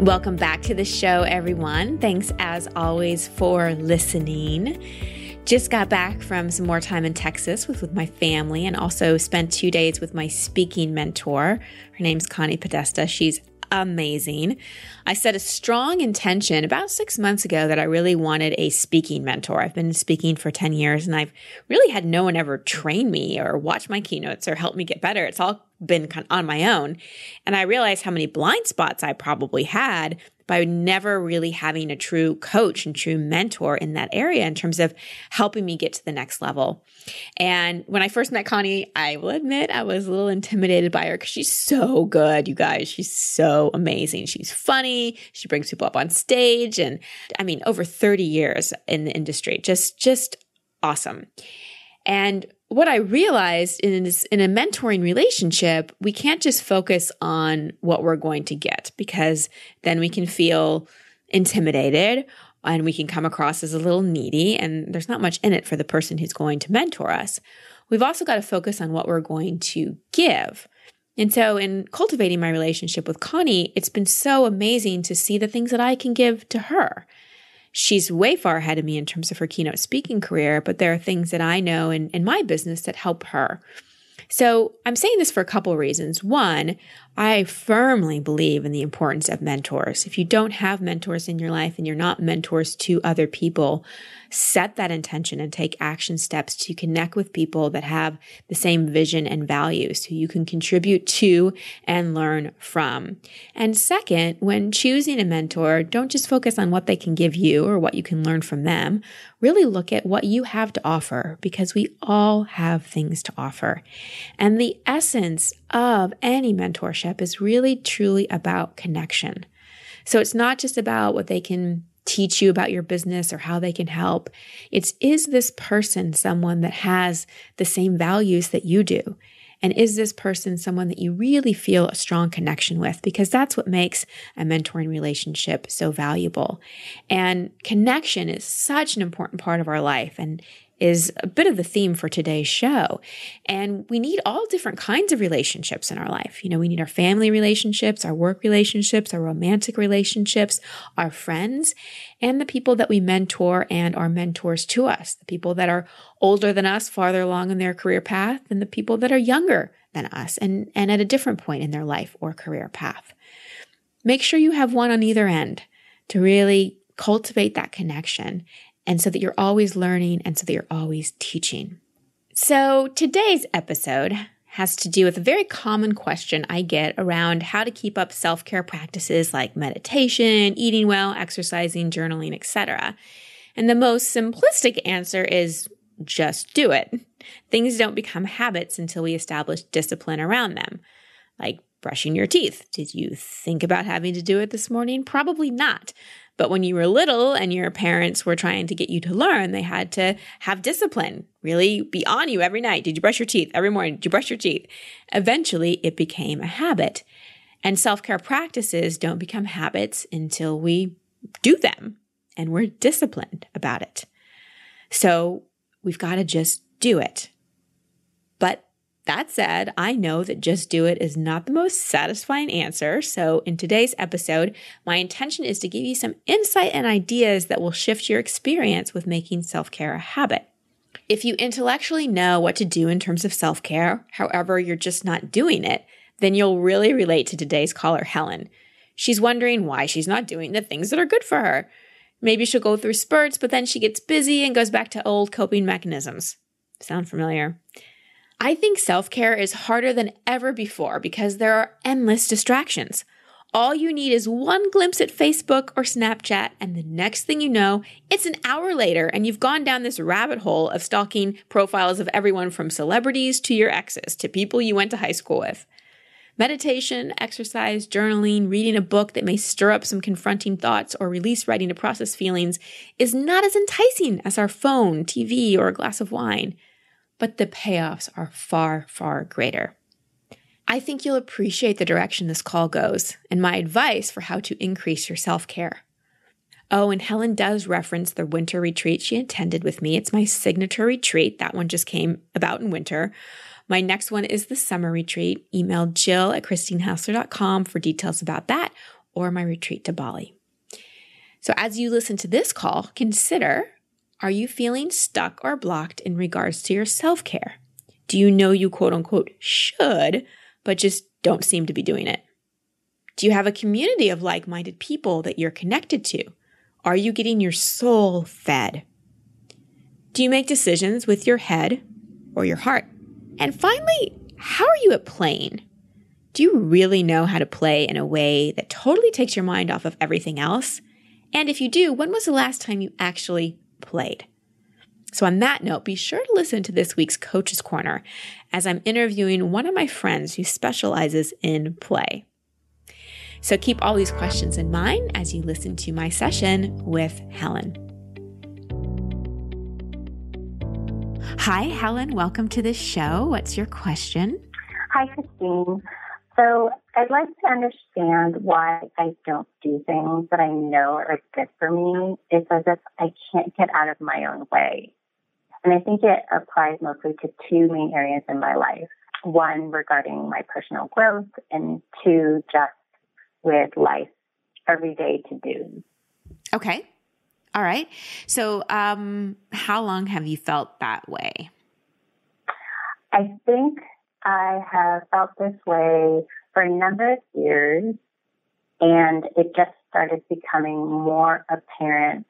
Welcome back to the show, everyone. Thanks as always for listening. Just got back from some more time in Texas with, with my family and also spent two days with my speaking mentor. Her name's Connie Podesta. She's amazing. I set a strong intention about six months ago that I really wanted a speaking mentor. I've been speaking for 10 years and I've really had no one ever train me or watch my keynotes or help me get better. It's all been kind of on my own. And I realized how many blind spots I probably had by never really having a true coach and true mentor in that area in terms of helping me get to the next level. And when I first met Connie, I will admit I was a little intimidated by her because she's so good, you guys. She's so amazing. She's funny. She brings people up on stage. And I mean, over 30 years in the industry, just, just awesome. And what I realized this, in a mentoring relationship, we can't just focus on what we're going to get because then we can feel intimidated and we can come across as a little needy and there's not much in it for the person who's going to mentor us. We've also got to focus on what we're going to give. And so in cultivating my relationship with Connie, it's been so amazing to see the things that I can give to her she's way far ahead of me in terms of her keynote speaking career, but there are things that I know in, in my business that help her. So I'm saying this for a couple reasons. One, I firmly believe in the importance of mentors. If you don't have mentors in your life and you're not mentors to other people, set that intention and take action steps to connect with people that have the same vision and values who you can contribute to and learn from. And second, when choosing a mentor, don't just focus on what they can give you or what you can learn from them. Really look at what you have to offer because we all have things to offer. And the essence of any mentorship is really truly about connection. So it's not just about what they can teach you about your business or how they can help. It's is this person someone that has the same values that you do? And is this person someone that you really feel a strong connection with? Because that's what makes a mentoring relationship so valuable. And connection is such an important part of our life. And is a bit of the theme for today's show. And we need all different kinds of relationships in our life. You know, we need our family relationships, our work relationships, our romantic relationships, our friends, and the people that we mentor and are mentors to us, the people that are older than us, farther along in their career path, and the people that are younger than us and, and at a different point in their life or career path. Make sure you have one on either end to really cultivate that connection and so that you're always learning and so that you're always teaching. So today's episode has to do with a very common question I get around how to keep up self-care practices like meditation, eating well, exercising, journaling, etc. And the most simplistic answer is just do it. Things don't become habits until we establish discipline around them. Like brushing your teeth. Did you think about having to do it this morning? Probably not. But when you were little and your parents were trying to get you to learn, they had to have discipline, really be on you every night. Did you brush your teeth every morning? Did you brush your teeth? Eventually, it became a habit. And self care practices don't become habits until we do them and we're disciplined about it. So we've got to just do it. But that said, I know that just do it is not the most satisfying answer. So, in today's episode, my intention is to give you some insight and ideas that will shift your experience with making self care a habit. If you intellectually know what to do in terms of self care, however, you're just not doing it, then you'll really relate to today's caller, Helen. She's wondering why she's not doing the things that are good for her. Maybe she'll go through spurts, but then she gets busy and goes back to old coping mechanisms. Sound familiar? I think self care is harder than ever before because there are endless distractions. All you need is one glimpse at Facebook or Snapchat, and the next thing you know, it's an hour later, and you've gone down this rabbit hole of stalking profiles of everyone from celebrities to your exes to people you went to high school with. Meditation, exercise, journaling, reading a book that may stir up some confronting thoughts, or release writing to process feelings is not as enticing as our phone, TV, or a glass of wine, but the payoffs are far, far greater. I think you'll appreciate the direction this call goes and my advice for how to increase your self care. Oh, and Helen does reference the winter retreat she attended with me. It's my signature retreat. That one just came about in winter. My next one is the summer retreat. Email jill at christinehassler.com for details about that or my retreat to Bali. So as you listen to this call, consider are you feeling stuck or blocked in regards to your self care? Do you know you quote unquote should, but just don't seem to be doing it? Do you have a community of like minded people that you're connected to? Are you getting your soul fed? Do you make decisions with your head or your heart? And finally, how are you at playing? Do you really know how to play in a way that totally takes your mind off of everything else? And if you do, when was the last time you actually played? So, on that note, be sure to listen to this week's Coach's Corner as I'm interviewing one of my friends who specializes in play. So keep all these questions in mind as you listen to my session with Helen. Hi, Helen. Welcome to the show. What's your question? Hi, Christine. So I'd like to understand why I don't do things that I know are good for me. It's as if I can't get out of my own way. And I think it applies mostly to two main areas in my life. One regarding my personal growth and two, just with life everyday to do. Okay. All right. So, um, how long have you felt that way? I think I have felt this way for a number of years, and it just started becoming more apparent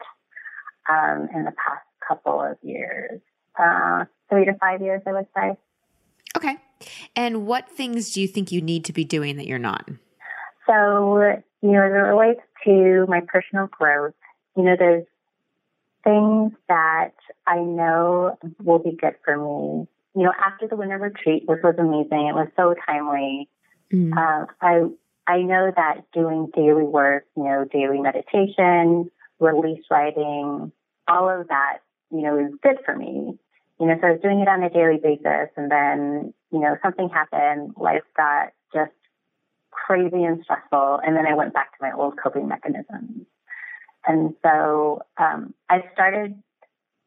um, in the past couple of years. Uh, three to five years, I would say. Okay. And what things do you think you need to be doing that you're not? So, you know, as it relates to my personal growth, you know, there's things that I know will be good for me. You know, after the winter retreat, which was amazing, it was so timely. Mm. Uh, I I know that doing daily work, you know, daily meditation, release writing, all of that, you know, is good for me. You know, so I was doing it on a daily basis, and then you know something happened, life got just crazy and stressful. And then I went back to my old coping mechanisms. And so um, I started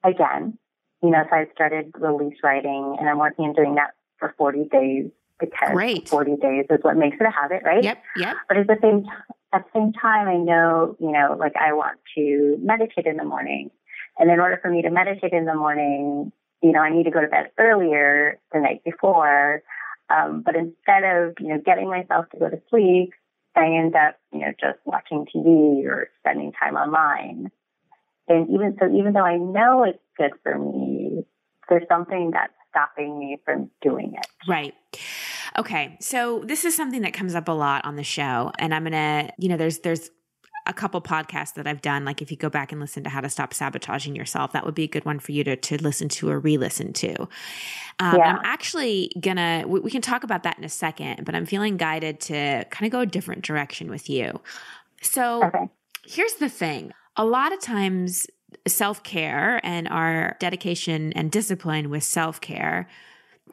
again, you know, so I started release writing and I'm working on doing that for 40 days because Great. 40 days is what makes it a habit, right? Yep, yep. But at the same at the same time, I know, you know, like I want to meditate in the morning. And in order for me to meditate in the morning, you know, I need to go to bed earlier the night before. Um, but instead of, you know, getting myself to go to sleep, I end up, you know, just watching TV or spending time online. And even so, even though I know it's good for me, there's something that's stopping me from doing it. Right. Okay. So this is something that comes up a lot on the show. And I'm going to, you know, there's, there's, a couple podcasts that I've done. Like if you go back and listen to how to stop sabotaging yourself, that would be a good one for you to, to listen to or re-listen to. Um, yeah. I'm actually gonna, we, we can talk about that in a second, but I'm feeling guided to kind of go a different direction with you. So okay. here's the thing. A lot of times self-care and our dedication and discipline with self-care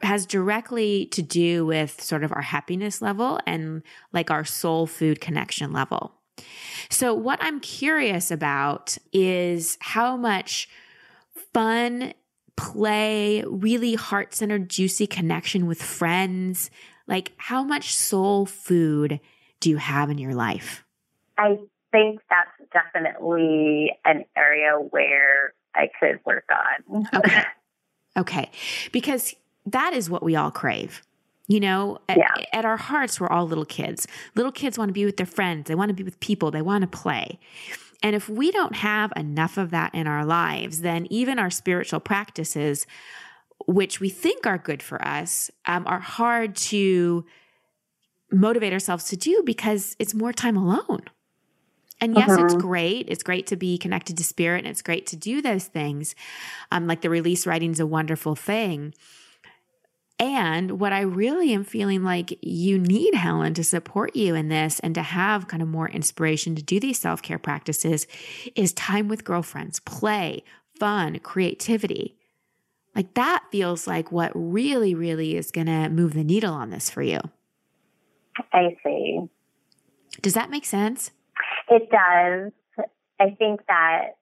has directly to do with sort of our happiness level and like our soul food connection level. So, what I'm curious about is how much fun, play, really heart centered, juicy connection with friends, like how much soul food do you have in your life? I think that's definitely an area where I could work on. okay. Okay. Because that is what we all crave. You know, at, yeah. at, our hearts, we're all little kids. Little kids want to be with their friends, they want to be with people, they want to play. And if we don't have enough of that in our lives, then even our spiritual practices, which we think are good for us, um, are hard to motivate ourselves to do because it's more time alone. And yes, uh-huh. it's great. It's great to be connected to spirit and it's great to do those things. Um, like the release writing is a wonderful thing And what I really am feeling like you need, Helen, to support you in this and to have kind of more inspiration to do these self care practices is time with girlfriends, play, fun, creativity. Like that feels like what really, really is going to move the needle on this for you. I see. Does that make sense? It does. I think that,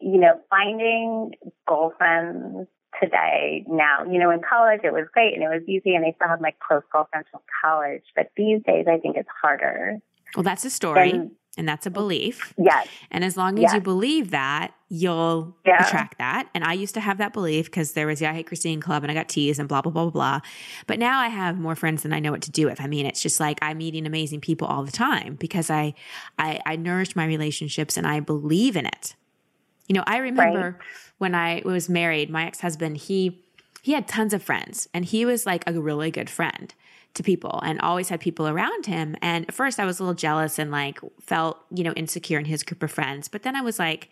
you know, finding girlfriends today now, you know, in college it was great and it was easy and I still have my close girlfriends from college, but these days I think it's harder. Well, that's a story. And, and that's a belief. Yes. And as long as yes. you believe that, you'll yeah. attract that. And I used to have that belief because there was the I Hate Christine Club and I got teased and blah, blah, blah, blah, blah. But now I have more friends than I know what to do with. I mean, it's just like I'm meeting amazing people all the time because I, I, I nourish my relationships and I believe in it. You know, I remember right. when I was married, my ex husband, he, he had tons of friends and he was like a really good friend to people and always had people around him. And at first I was a little jealous and like felt, you know, insecure in his group of friends. But then I was like,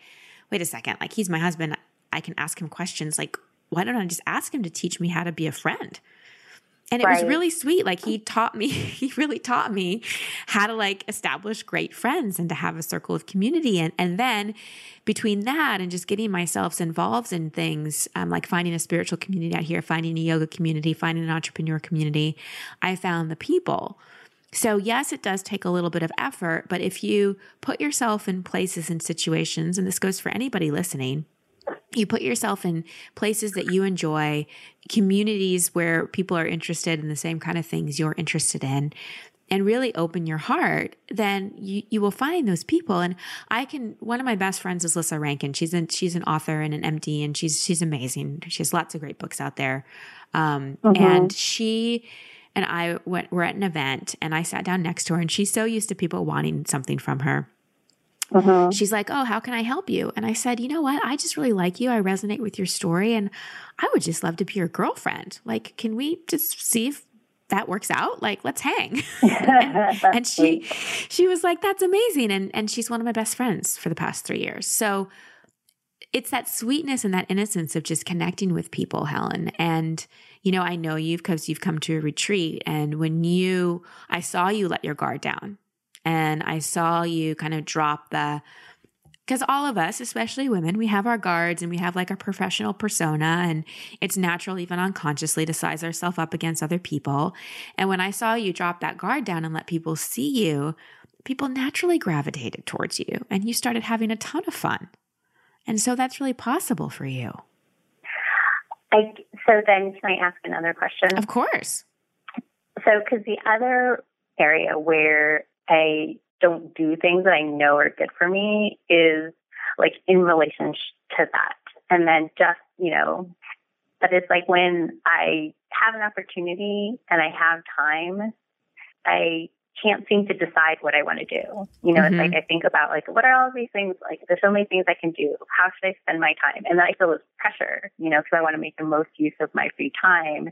wait a second, like he's my husband. I can ask him questions. Like, why don't I just ask him to teach me how to be a friend? And it right. was really sweet. Like he taught me, he really taught me how to like establish great friends and to have a circle of community. And, and then between that and just getting myself involved in things, um, like finding a spiritual community out here, finding a yoga community, finding an entrepreneur community, I found the people. So, yes, it does take a little bit of effort, but if you put yourself in places and situations, and this goes for anybody listening, you put yourself in places that you enjoy, communities where people are interested in the same kind of things you're interested in, and really open your heart, then you, you will find those people. And I can, one of my best friends is Lissa Rankin. She's an, she's an author and an MD and she's, she's amazing. She has lots of great books out there. Um, mm-hmm. and she, and I went, we're at an event and I sat down next to her and she's so used to people wanting something from her uh-huh. She's like, Oh, how can I help you? And I said, You know what? I just really like you. I resonate with your story. And I would just love to be your girlfriend. Like, can we just see if that works out? Like, let's hang. and, and she she was like, That's amazing. And and she's one of my best friends for the past three years. So it's that sweetness and that innocence of just connecting with people, Helen. And, you know, I know you because you've come to a retreat. And when you, I saw you let your guard down and I saw you kind of drop the because all of us, especially women, we have our guards and we have like a professional persona, and it's natural, even unconsciously, to size ourselves up against other people. And when I saw you drop that guard down and let people see you, people naturally gravitated towards you and you started having a ton of fun. And so that's really possible for you. I, so then, can I ask another question? Of course. So, because the other area where I don't do things that I know are good for me is like in relation to that. And then just, you know, but it's like when I have an opportunity and I have time, I can't seem to decide what I want to do. You know, mm-hmm. it's like I think about like what are all these things like there's so many things I can do. How should I spend my time? And then I feel this pressure, you know, because I want to make the most use of my free time.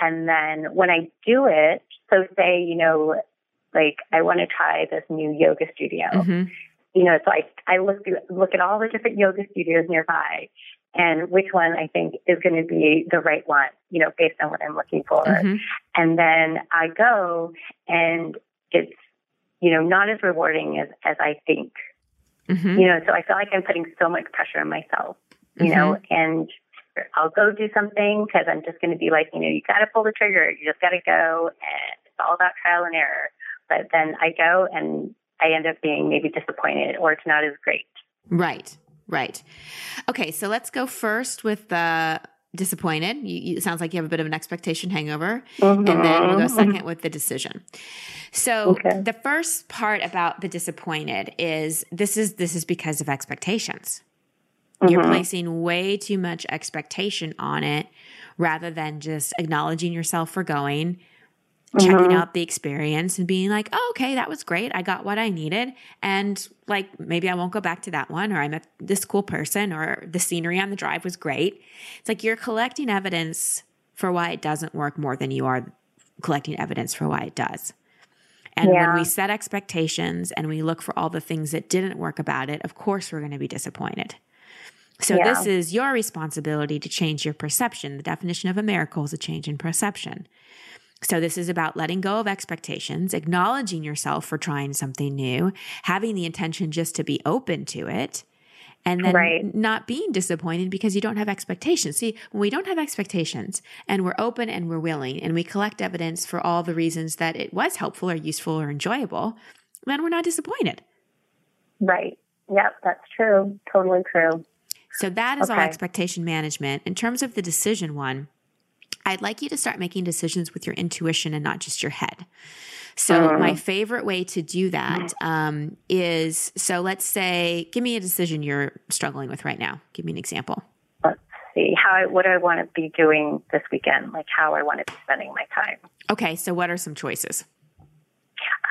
And then when I do it, so say, you know, like I want to try this new yoga studio. Mm-hmm. You know, so I I look look at all the different yoga studios nearby, and which one I think is going to be the right one. You know, based on what I'm looking for, mm-hmm. and then I go, and it's you know not as rewarding as as I think. Mm-hmm. You know, so I feel like I'm putting so much pressure on myself. You know, mm-hmm. and I'll go do something because I'm just going to be like, you know, you got to pull the trigger. You just got to go, and it's all about trial and error but then I go and I end up being maybe disappointed or it's not as great. Right, right. Okay, so let's go first with the disappointed. You, you, it sounds like you have a bit of an expectation hangover. Mm-hmm. And then we'll go second with the decision. So okay. the first part about the disappointed is this is this is because of expectations. Mm-hmm. You're placing way too much expectation on it rather than just acknowledging yourself for going checking mm-hmm. out the experience and being like, oh, okay, that was great. I got what I needed. And like, maybe I won't go back to that one, or I met this cool person, or the scenery on the drive was great. It's like you're collecting evidence for why it doesn't work more than you are collecting evidence for why it does. And yeah. when we set expectations and we look for all the things that didn't work about it, of course we're going to be disappointed. So Yeah. this is your responsibility to change your perception. The definition of a miracle is a change in perception. So this is about letting go of expectations, acknowledging yourself for trying something new, having the intention just to be open to it, and then Right. not being disappointed because you don't have expectations. See, when we don't have expectations and we're open and we're willing and we collect evidence for all the reasons that it was helpful or useful or enjoyable, then we're not disappointed. Right. Yep, that's true. Totally true. So that is all expectation management. In terms of the decision one, I'd like you to start making decisions with your intuition and not just your head. So my favorite way to do that um, is so let's say, give me a decision you're struggling with right now. Give me an example. Let's see how I, what I want to be doing this weekend, like how I want to be spending my time. Okay, so what are some choices?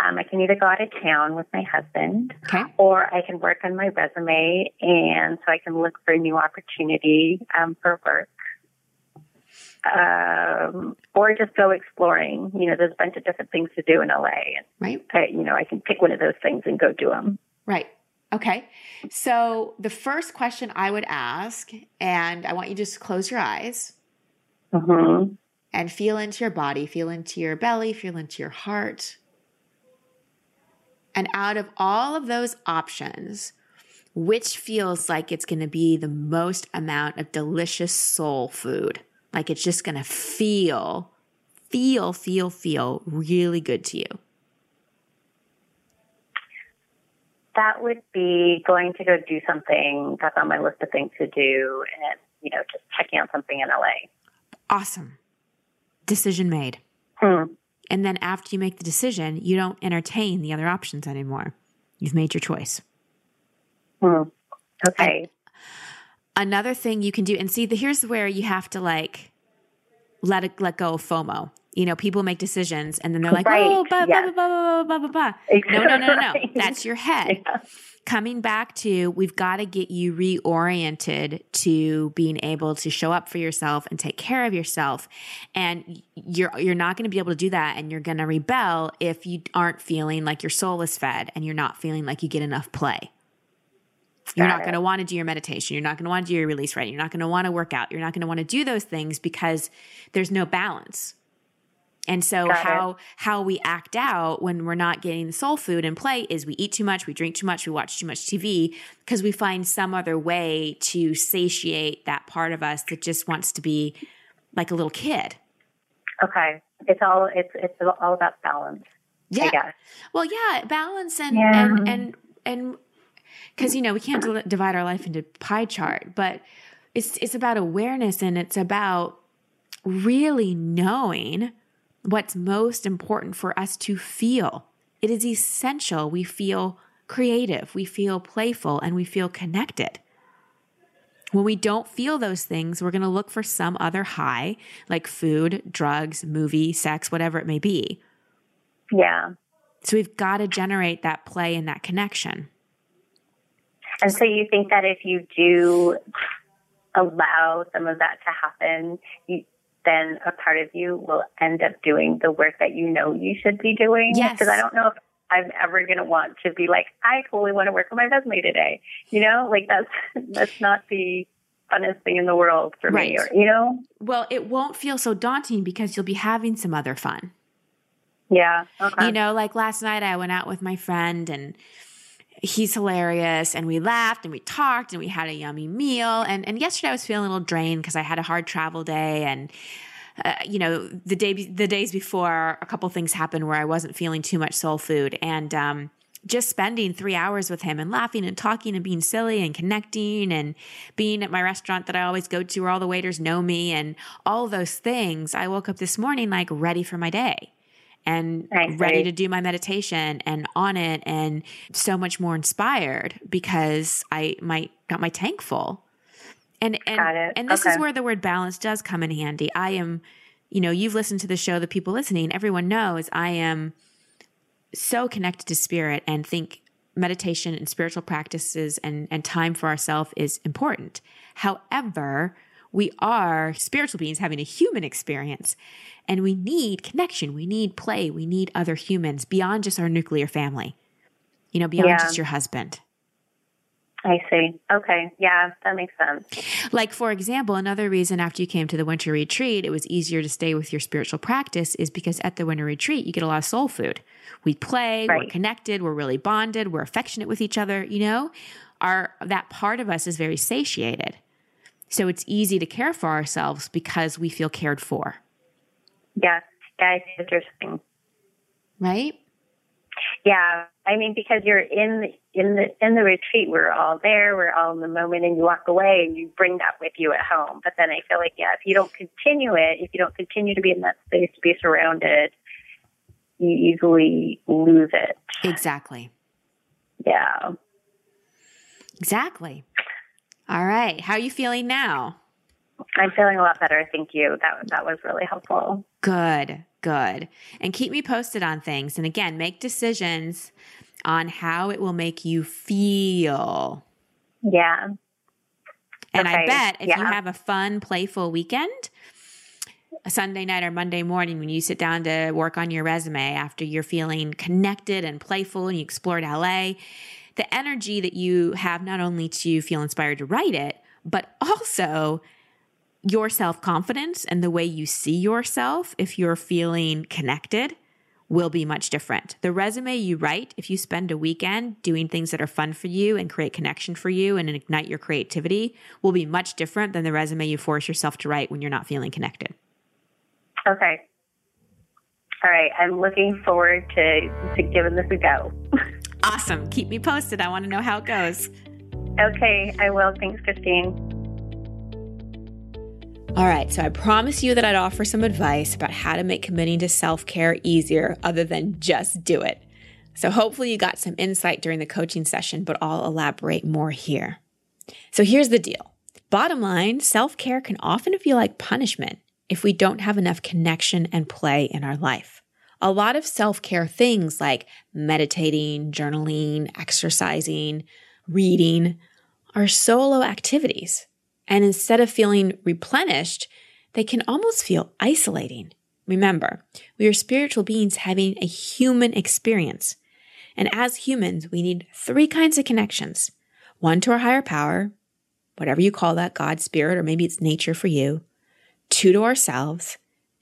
Um, I can either go out of town with my husband, Okay. or I can work on my resume, and so I can look for a new opportunity um, for work. Um, or just go exploring. You know, there's a bunch of different things to do in LA, and Right. I, you know, I can pick one of those things and go do them. Right. Okay. So the first question I would ask, and I want you to just close your eyes hmm and feel into your body, feel into your belly, feel into your heart. And out of all of those options, which feels like it's going to be the most amount of delicious soul food? Like it's just going to feel, feel, feel, feel really good to you. That would be going to go do something that's on my list of things to do, and you know, just checking out something in LA. Awesome. Decision made. Hmm. And then after you make the decision, you don't entertain the other options anymore. You've made your choice. Hmm. Okay. Another thing you can do, and see, the, here's where you have to like let it, let go of FOMO. You know, people make decisions and then they're like, Right, oh, blah, blah, yes. blah, blah, blah, blah, blah, blah. No, no, no, no, no. That's your head. Yeah. Coming back to, we've got to get you reoriented to being able to show up for yourself and take care of yourself. And you're you're not going to be able to do that, and you're going to rebel if you aren't feeling like your soul is fed, and you're not feeling like you get enough play. You're Got not going to want to do your meditation. You're not going to want to do your release writing. You're not going to want to work out. You're not going to want to do those things because there's no balance. And so Got it. how how we act out when we're not getting the soul food in play is we eat too much, we drink too much, we watch too much TV because we find some other way to satiate that part of us that just wants to be like a little kid. Okay. It's all it's it's all about balance. Guess. Well, yeah, balance and Yeah. and and and because you know we can't di- divide our life into pie chart, but it's it's about awareness and it's about really knowing what's most important for us to feel. It is essential we feel creative, we feel playful, and we feel connected. When we don't feel those things, we're going to look for some other high, like food, drugs, movie, sex, whatever it may be. Yeah. So we've got to generate that play and that connection. And so you think that if you do allow some of that to happen, you, then a part of you will end up doing the work that you know you should be doing. Yes. Because I don't know if I'm ever going to want to be like, I totally want to work on my resume today. You know, like that's that's not the funnest thing in the world for me. Right. Or, you know? Well, it won't feel so daunting because you'll be having some other fun. Yeah. Okay. You know, like last night I went out with my friend and he's hilarious and we laughed and we talked and we had a yummy meal. And and yesterday I was feeling a little drained because I had a hard travel day and uh, you know the day the days before a couple things happened where I wasn't feeling too much soul food. And um just spending three hours with him and laughing and talking and being silly and connecting and being at my restaurant that I always go to where all the waiters know me and all those things, I woke up this morning like ready for my day and I ready see. to do my meditation and on it and so much more inspired because I my got my tank full. And and and this is where the word balance does come in handy. I am, you know, you've listened to the show, the people listening, everyone knows I am so connected to spirit and think meditation and spiritual practices and, and time for ourselves is important. However, we are spiritual beings having a human experience and we need connection. We need play. We need other humans beyond just our nuclear family, you know, beyond Yeah. just your husband. I see. Okay. Yeah, that makes sense. Like, for example, another reason after you came to the winter retreat, it was easier to stay with your spiritual practice is because at the winter retreat, you get a lot of soul food. We play, right. we're connected, we're really bonded, we're affectionate with each other, you know? Our that part of us is very satiated. So it's easy to care for ourselves because we feel cared for. Yes. Yeah, I see what you're saying. Right? Yeah, I mean because you're in the, in the in the retreat, we're all there, we're all in the moment, and you walk away and you bring that with you at home. But then I feel like yeah, if you don't continue it, if you don't continue to be in that space, to be surrounded, you easily lose it. Exactly. Yeah. Exactly. All right. How are you feeling now? I'm feeling a lot better. Thank you. That that was really helpful. Good. Good. And keep me posted on things. And again, make decisions on how it will make you feel. Yeah. And okay. I bet if yeah. you have a fun, playful weekend, a Sunday night or Monday morning when you sit down to work on your resume after you're feeling connected and playful and you explored LA, the energy that you have not only to feel inspired to write it, but also your self confidence and the way you see yourself, if you're feeling connected, will be much different. The resume you write, if you spend a weekend doing things that are fun for you and create connection for you and ignite your creativity, will be much different than the resume you force yourself to write when you're not feeling connected. Okay. All right. I'm looking forward to, to giving this a go. awesome. Keep me posted. I want to know how it goes. Okay, I will. Thanks, Christine. All right, so I promised you that I'd offer some advice about how to make committing to self care easier other than just do it. So hopefully you got some insight during the coaching session, but I'll elaborate more here. So here's the deal bottom line self care can often feel like punishment if we don't have enough connection and play in our life. A lot of self care things like meditating, journaling, exercising, reading are solo activities and instead of feeling replenished, they can almost feel isolating. Remember, we are spiritual beings having a human experience. And as humans, we need three kinds of connections one to our higher power, whatever you call that, God, spirit, or maybe it's nature for you, two to ourselves,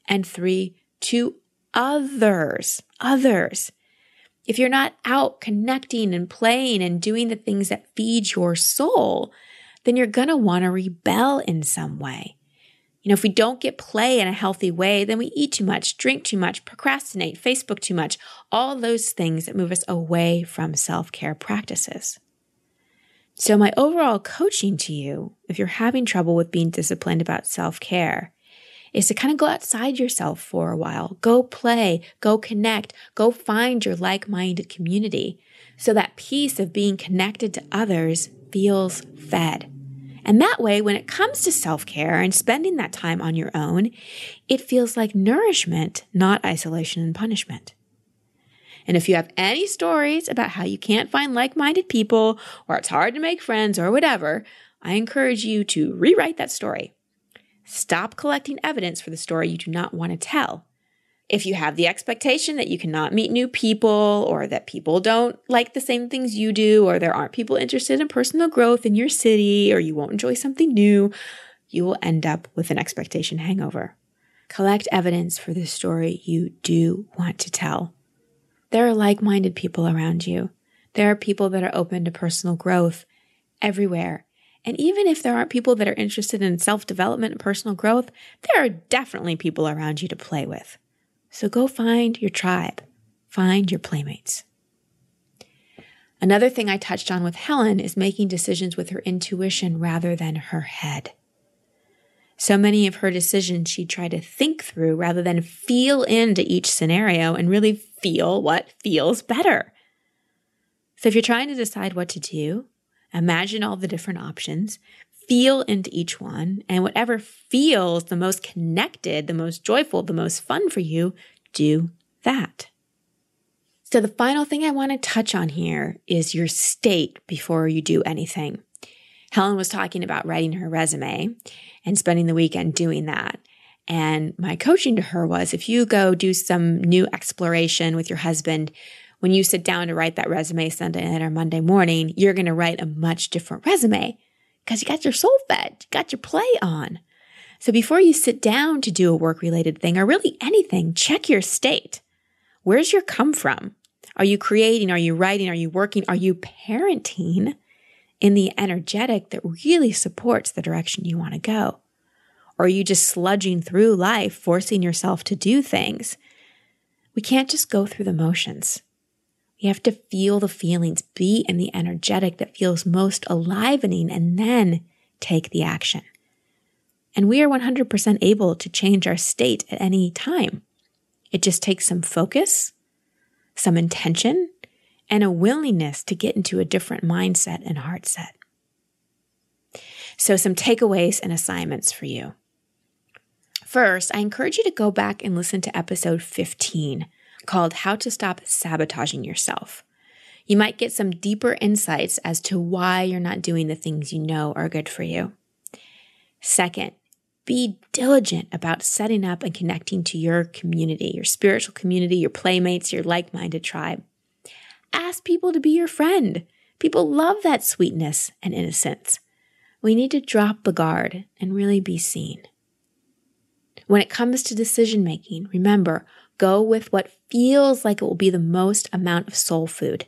and three to others. Others. If you're not out connecting and playing and doing the things that feed your soul, then you're going to want to rebel in some way. You know, if we don't get play in a healthy way, then we eat too much, drink too much, procrastinate, Facebook too much, all those things that move us away from self care practices. So, my overall coaching to you, if you're having trouble with being disciplined about self care, is to kind of go outside yourself for a while. Go play, go connect, go find your like minded community. So that piece of being connected to others feels fed. And that way, when it comes to self care and spending that time on your own, it feels like nourishment, not isolation and punishment. And if you have any stories about how you can't find like minded people, or it's hard to make friends, or whatever, I encourage you to rewrite that story. Stop collecting evidence for the story you do not want to tell if you have the expectation that you cannot meet new people or that people don't like the same things you do or there aren't people interested in personal growth in your city or you won't enjoy something new, you will end up with an expectation hangover. Collect evidence for the story you do want to tell. There are like minded people around you. There are people that are open to personal growth everywhere. And even if there aren't people that are interested in self development and personal growth, there are definitely people around you to play with. So go find your tribe, find your playmates. Another thing I touched on with Helen is making decisions with her intuition rather than her head. So many of her decisions she tried to think through rather than feel into each scenario and really feel what feels better. So if you're trying to decide what to do, imagine all the different options, feel into each one, and whatever feels the most connected, the most joyful, the most fun for you, do that. So, the final thing I want to touch on here is your state before you do anything. Helen was talking about writing her resume and spending the weekend doing that. And my coaching to her was if you go do some new exploration with your husband, when you sit down to write that resume Sunday night or Monday morning, you're going to write a much different resume because you got your soul fed, you got your play on. So before you sit down to do a work related thing or really anything, check your state. Where's your come from? Are you creating? Are you writing? Are you working? Are you parenting in the energetic that really supports the direction you want to go? Or are you just sludging through life, forcing yourself to do things? We can't just go through the motions. We have to feel the feelings, be in the energetic that feels most alivening, and then take the action. And we are 100% able to change our state at any time. It just takes some focus, some intention, and a willingness to get into a different mindset and heart set. So, some takeaways and assignments for you. First, I encourage you to go back and listen to episode 15 called How to Stop Sabotaging Yourself. You might get some deeper insights as to why you're not doing the things you know are good for you. Second, be diligent about setting up and connecting to your community, your spiritual community, your playmates, your like minded tribe. Ask people to be your friend. People love that sweetness and innocence. We need to drop the guard and really be seen. When it comes to decision making, remember, go with what feels like it will be the most amount of soul food.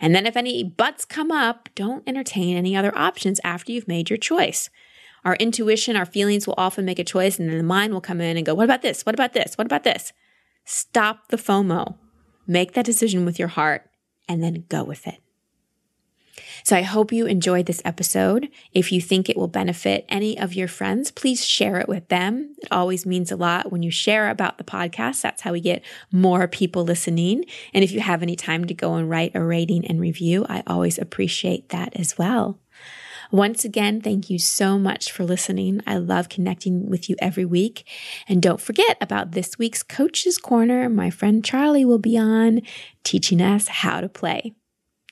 And then if any buts come up, don't entertain any other options after you've made your choice. Our intuition, our feelings will often make a choice, and then the mind will come in and go, What about this? What about this? What about this? Stop the FOMO. Make that decision with your heart and then go with it. So I hope you enjoyed this episode. If you think it will benefit any of your friends, please share it with them. It always means a lot when you share about the podcast. That's how we get more people listening. And if you have any time to go and write a rating and review, I always appreciate that as well. Once again, thank you so much for listening. I love connecting with you every week. And don't forget about this week's Coach's Corner. My friend Charlie will be on teaching us how to play.